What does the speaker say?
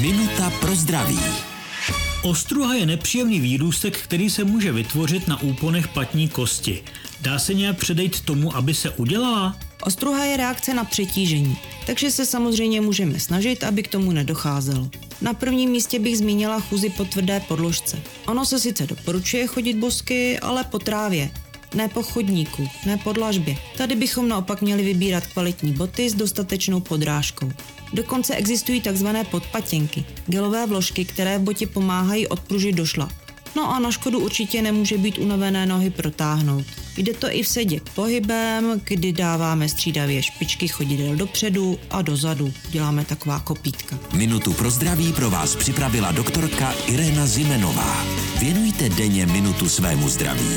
Minuta pro zdraví. Ostruha je nepříjemný výrůstek, který se může vytvořit na úponech patní kosti. Dá se nějak předejít tomu, aby se udělala? Ostruha je reakce na přetížení, takže se samozřejmě můžeme snažit, aby k tomu nedocházelo. Na prvním místě bych zmínila chůzi po tvrdé podložce. Ono se sice doporučuje chodit bosky, ale po trávě. Ne po chodníku, ne po dlažbě. Tady bychom naopak měli vybírat kvalitní boty s dostatečnou podrážkou. Dokonce existují takzvané podpatěnky, gelové vložky, které v botě pomáhají odpružit do šlap. No a na škodu určitě nemůže být unavené nohy protáhnout. Jde to i v sedě pohybem, kdy dáváme střídavě špičky chodidel dopředu a dozadu. Děláme taková kopítka. Minutu pro zdraví pro vás připravila doktorka Irena Zimenová. Věnujte denně minutu svému zdraví.